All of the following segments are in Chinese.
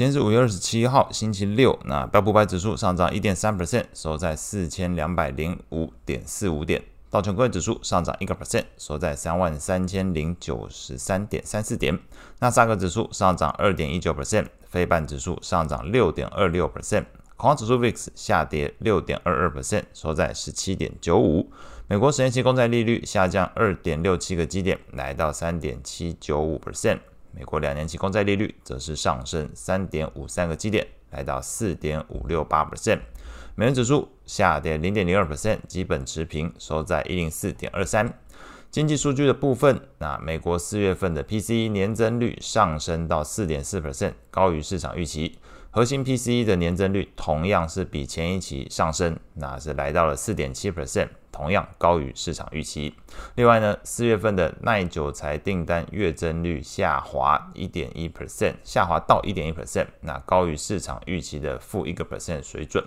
今天是五月二十七号，星期六。那标普五百指数上涨一点三 percent，收在四千两百零五点四五点。道琼工业指数上涨一个 percent，收在三万三千零九十三点三四点。纳斯达克指数上涨二点一九 percent，非半指数上涨六点二六 percent，恐慌指数 VIX 下跌六点二二 percent，收在十七点九五。美国十年期公债利率下降二点六七个基点，来到三点七九五 percent。美国两年期公债利率则是上升三点五三个基点，来到四点五六八 percent。美元指数下跌零点零二 percent，基本持平，收在一零四点二三。经济数据的部分，那美国四月份的 PCE 年增率上升到四点四 percent，高于市场预期。核心 PCE 的年增率同样是比前一期上升，那是来到了四点七 percent。同样高于市场预期。另外呢，四月份的耐久材订单月增率下滑一点一 percent，下滑到一点一 percent，那高于市场预期的负一个 percent 水准。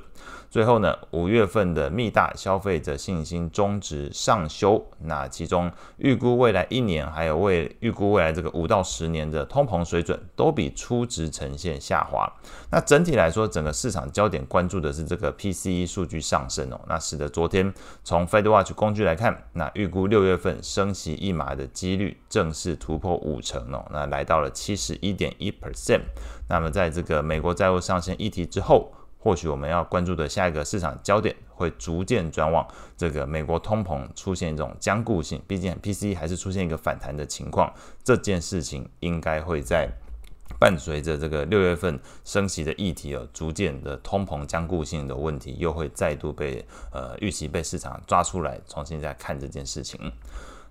最后呢，五月份的密大消费者信心终值上修，那其中预估未来一年还有未预估未来这个五到十年的通膨水准都比初值呈现下滑。那整体来说，整个市场焦点关注的是这个 PCE 数据上升哦，那使得昨天从 FedWatch 工具来看，那预估六月份升息一码的几率正式突破五成哦，那来到了七十一点一 percent。那么在这个美国债务上限议题之后，或许我们要关注的下一个市场焦点会逐渐转往这个美国通膨出现一种僵固性，毕竟 P C 还是出现一个反弹的情况，这件事情应该会在伴随着这个六月份升息的议题哦，逐渐的通膨僵固性的问题又会再度被呃预期被市场抓出来，重新再看这件事情。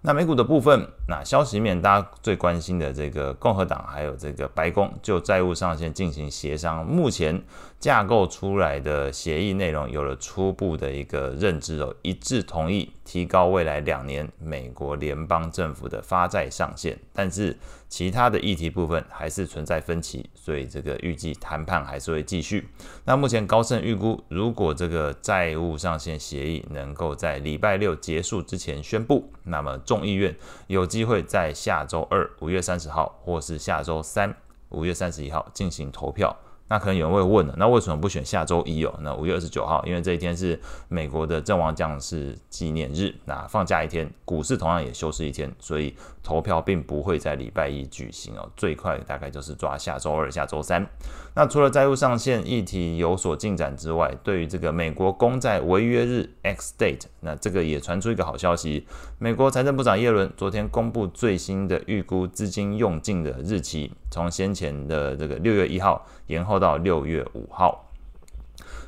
那美股的部分，那消息面大家最关心的这个共和党还有这个白宫就债务上限进行协商，目前架构出来的协议内容有了初步的一个认知哦，一致同意提高未来两年美国联邦政府的发债上限，但是其他的议题部分还是存在分歧，所以这个预计谈判还是会继续。那目前高盛预估，如果这个债务上限协议能够在礼拜六结束之前宣布，那么。众议院有机会在下周二五月三十号，或是下周三五月三十一号进行投票。那可能有人会问了，那为什么不选下周一哦？那五月二十九号，因为这一天是美国的阵亡将士纪念日，那放假一天，股市同样也休市一天，所以投票并不会在礼拜一举行哦。最快大概就是抓下周二、下周三。那除了债务上限议题有所进展之外，对于这个美国公债违约日 X date，那这个也传出一个好消息，美国财政部长耶伦昨天公布最新的预估资金用尽的日期，从先前的这个六月一号延后。到六月五号，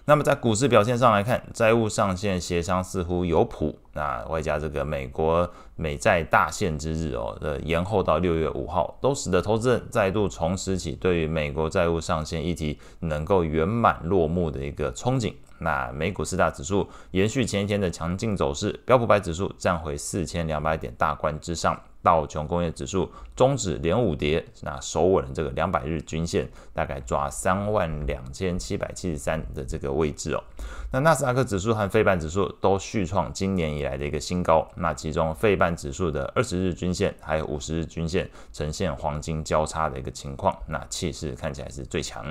那么在股市表现上来看，债务上限协商似乎有谱。那外加这个美国美债大限之日哦的延后到六月五号，都使得投资人再度重拾起对于美国债务上限议题能够圆满落幕的一个憧憬。那美股四大指数延续前一天的强劲走势，标普百指数站回四千两百点大关之上。道琼工业指数终止连五跌，那守稳这个两百日均线，大概抓三万两千七百七十三的这个位置哦。那纳斯达克指数和费半指数都续创今年以来的一个新高，那其中费半指数的二十日均线还有五十日均线呈现黄金交叉的一个情况，那气势看起来是最强。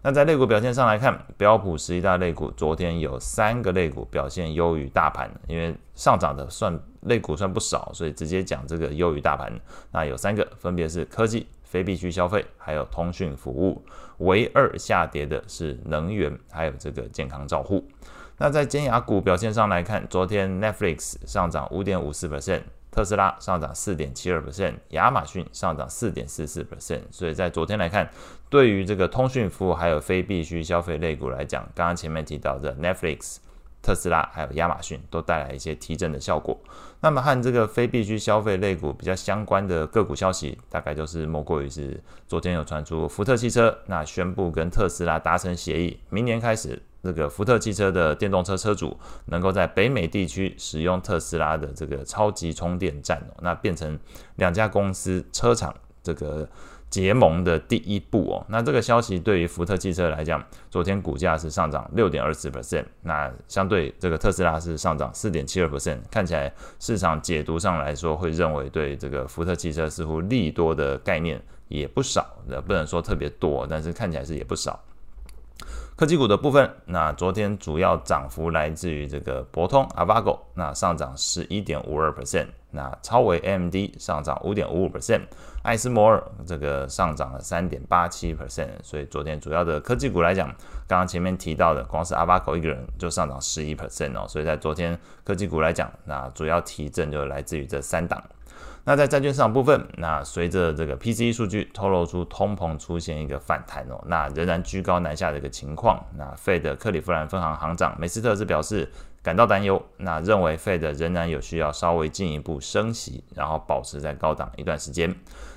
那在类股表现上来看，标普十一大类股昨天有三个类股表现优于大盘，因为上涨的算类股算不少，所以直接讲这个优于大盘。那有三个，分别是科技、非必需消费，还有通讯服务。唯二下跌的是能源，还有这个健康照护。那在尖牙股表现上来看，昨天 Netflix 上涨五点五四 percent。特斯拉上涨四点七二 percent，亚马逊上涨四点四四 percent。所以在昨天来看，对于这个通讯服务还有非必需消费类股来讲，刚刚前面提到的 Netflix、特斯拉还有亚马逊都带来一些提振的效果。那么和这个非必需消费类股比较相关的个股消息，大概就是莫过于是昨天有传出福特汽车那宣布跟特斯拉达成协议，明年开始。这个福特汽车的电动车车主能够在北美地区使用特斯拉的这个超级充电站，那变成两家公司车厂这个结盟的第一步哦。那这个消息对于福特汽车来讲，昨天股价是上涨六点二四 percent，那相对这个特斯拉是上涨四点七二 percent。看起来市场解读上来说会认为对这个福特汽车似乎利多的概念也不少，不能说特别多，但是看起来是也不少。科技股的部分，那昨天主要涨幅来自于这个博通 Avago，那上涨十一点五二 percent，那超微 AMD 上涨五点五五 percent，艾斯摩尔这个上涨了三点八七 percent，所以昨天主要的科技股来讲，刚刚前面提到的，光是 Avago 一个人就上涨十一 percent 哦，所以在昨天科技股来讲，那主要提振就来自于这三档。那在债券市场部分，那随着这个 PCE 数据透露出通膨出现一个反弹哦，那仍然居高难下的一个情况。那费德克里夫兰分行行长梅斯特是表示感到担忧，那认为 Fed 仍然有需要稍微进一步升息，然后保持在高档一段时间。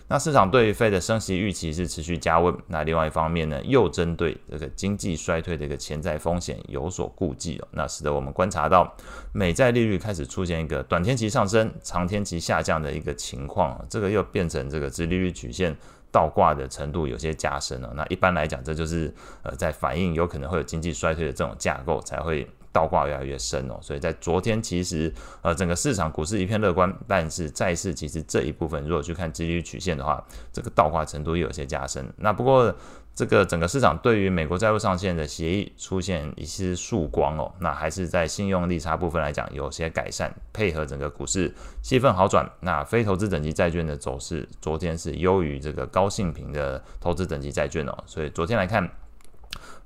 那市场对于 Fed 的升息预期是持续加温。那另外一方面呢，又针对这个经济衰退的一个潜在风险有所顾忌哦。那使得我们观察到美债利率开始出现一个短天期上升、长天期下降的一个情况。这个又变成这个殖利率曲线倒挂的程度有些加深了。那一般来讲，这就是呃在反映有可能会有经济衰退的这种架构才会。倒挂越来越深哦，所以在昨天其实呃整个市场股市一片乐观，但是债市其实这一部分如果去看殖利率曲线的话，这个倒挂程度又有些加深。那不过这个整个市场对于美国债务上限的协议出现一丝曙光哦，那还是在信用利差部分来讲有些改善，配合整个股市气氛好转。那非投资等级债券的走势昨天是优于这个高信评的投资等级债券哦，所以昨天来看。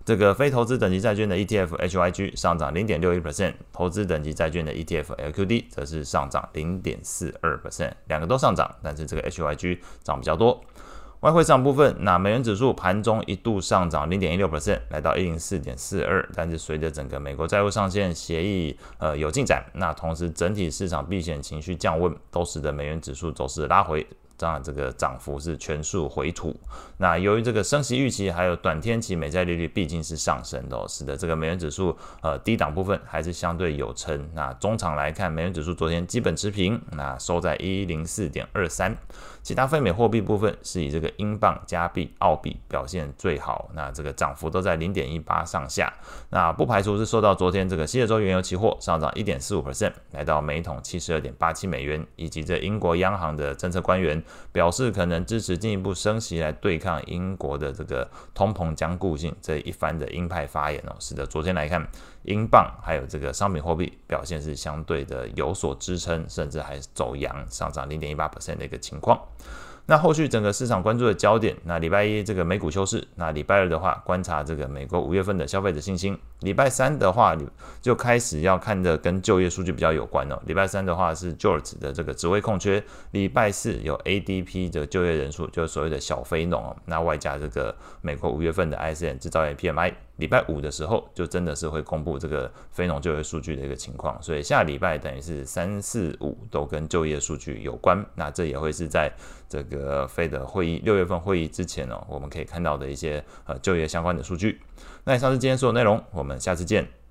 这个非投资等级债券的 ETF HYG 上涨零点六一 percent，投资等级债券的 ETF LQD 则是上涨零点四二 percent，两个都上涨，但是这个 HYG 涨比较多。外汇市场部分，那美元指数盘中一度上涨零点一六 percent，来到一零四点四二，但是随着整个美国债务上限协议呃有进展，那同时整体市场避险情绪降温，都使得美元指数走势拉回。当然，这个涨幅是全数回吐。那由于这个升息预期，还有短天期美债利率毕竟是上升的，哦使得这个美元指数呃低档部分还是相对有撑。那中长来看，美元指数昨天基本持平，那收在一零四点二三。其他非美货币部分是以这个英镑、加币、澳币表现最好，那这个涨幅都在零点一八上下。那不排除是受到昨天这个西德州原油期货上涨一点四五 percent，来到每桶七十二点八七美元，以及这英国央行的政策官员。表示可能支持进一步升息来对抗英国的这个通膨僵固性这一番的鹰派发言哦，使得昨天来看，英镑还有这个商品货币表现是相对的有所支撑，甚至还走阳上涨零点一八 percent 的一个情况。那后续整个市场关注的焦点，那礼拜一这个美股休市，那礼拜二的话观察这个美国五月份的消费者信心，礼拜三的话就开始要看的跟就业数据比较有关哦。礼拜三的话是 JOLTS 的这个职位空缺，礼拜四有 ADP 的就业人数，就是所谓的小非农。那外加这个美国五月份的 ISM 制造业 PMI。礼拜五的时候，就真的是会公布这个非农就业数据的一个情况，所以下礼拜等于是三四五都跟就业数据有关，那这也会是在这个非的会议六月份会议之前哦，我们可以看到的一些呃就业相关的数据。那以上是今天所有内容，我们下次见。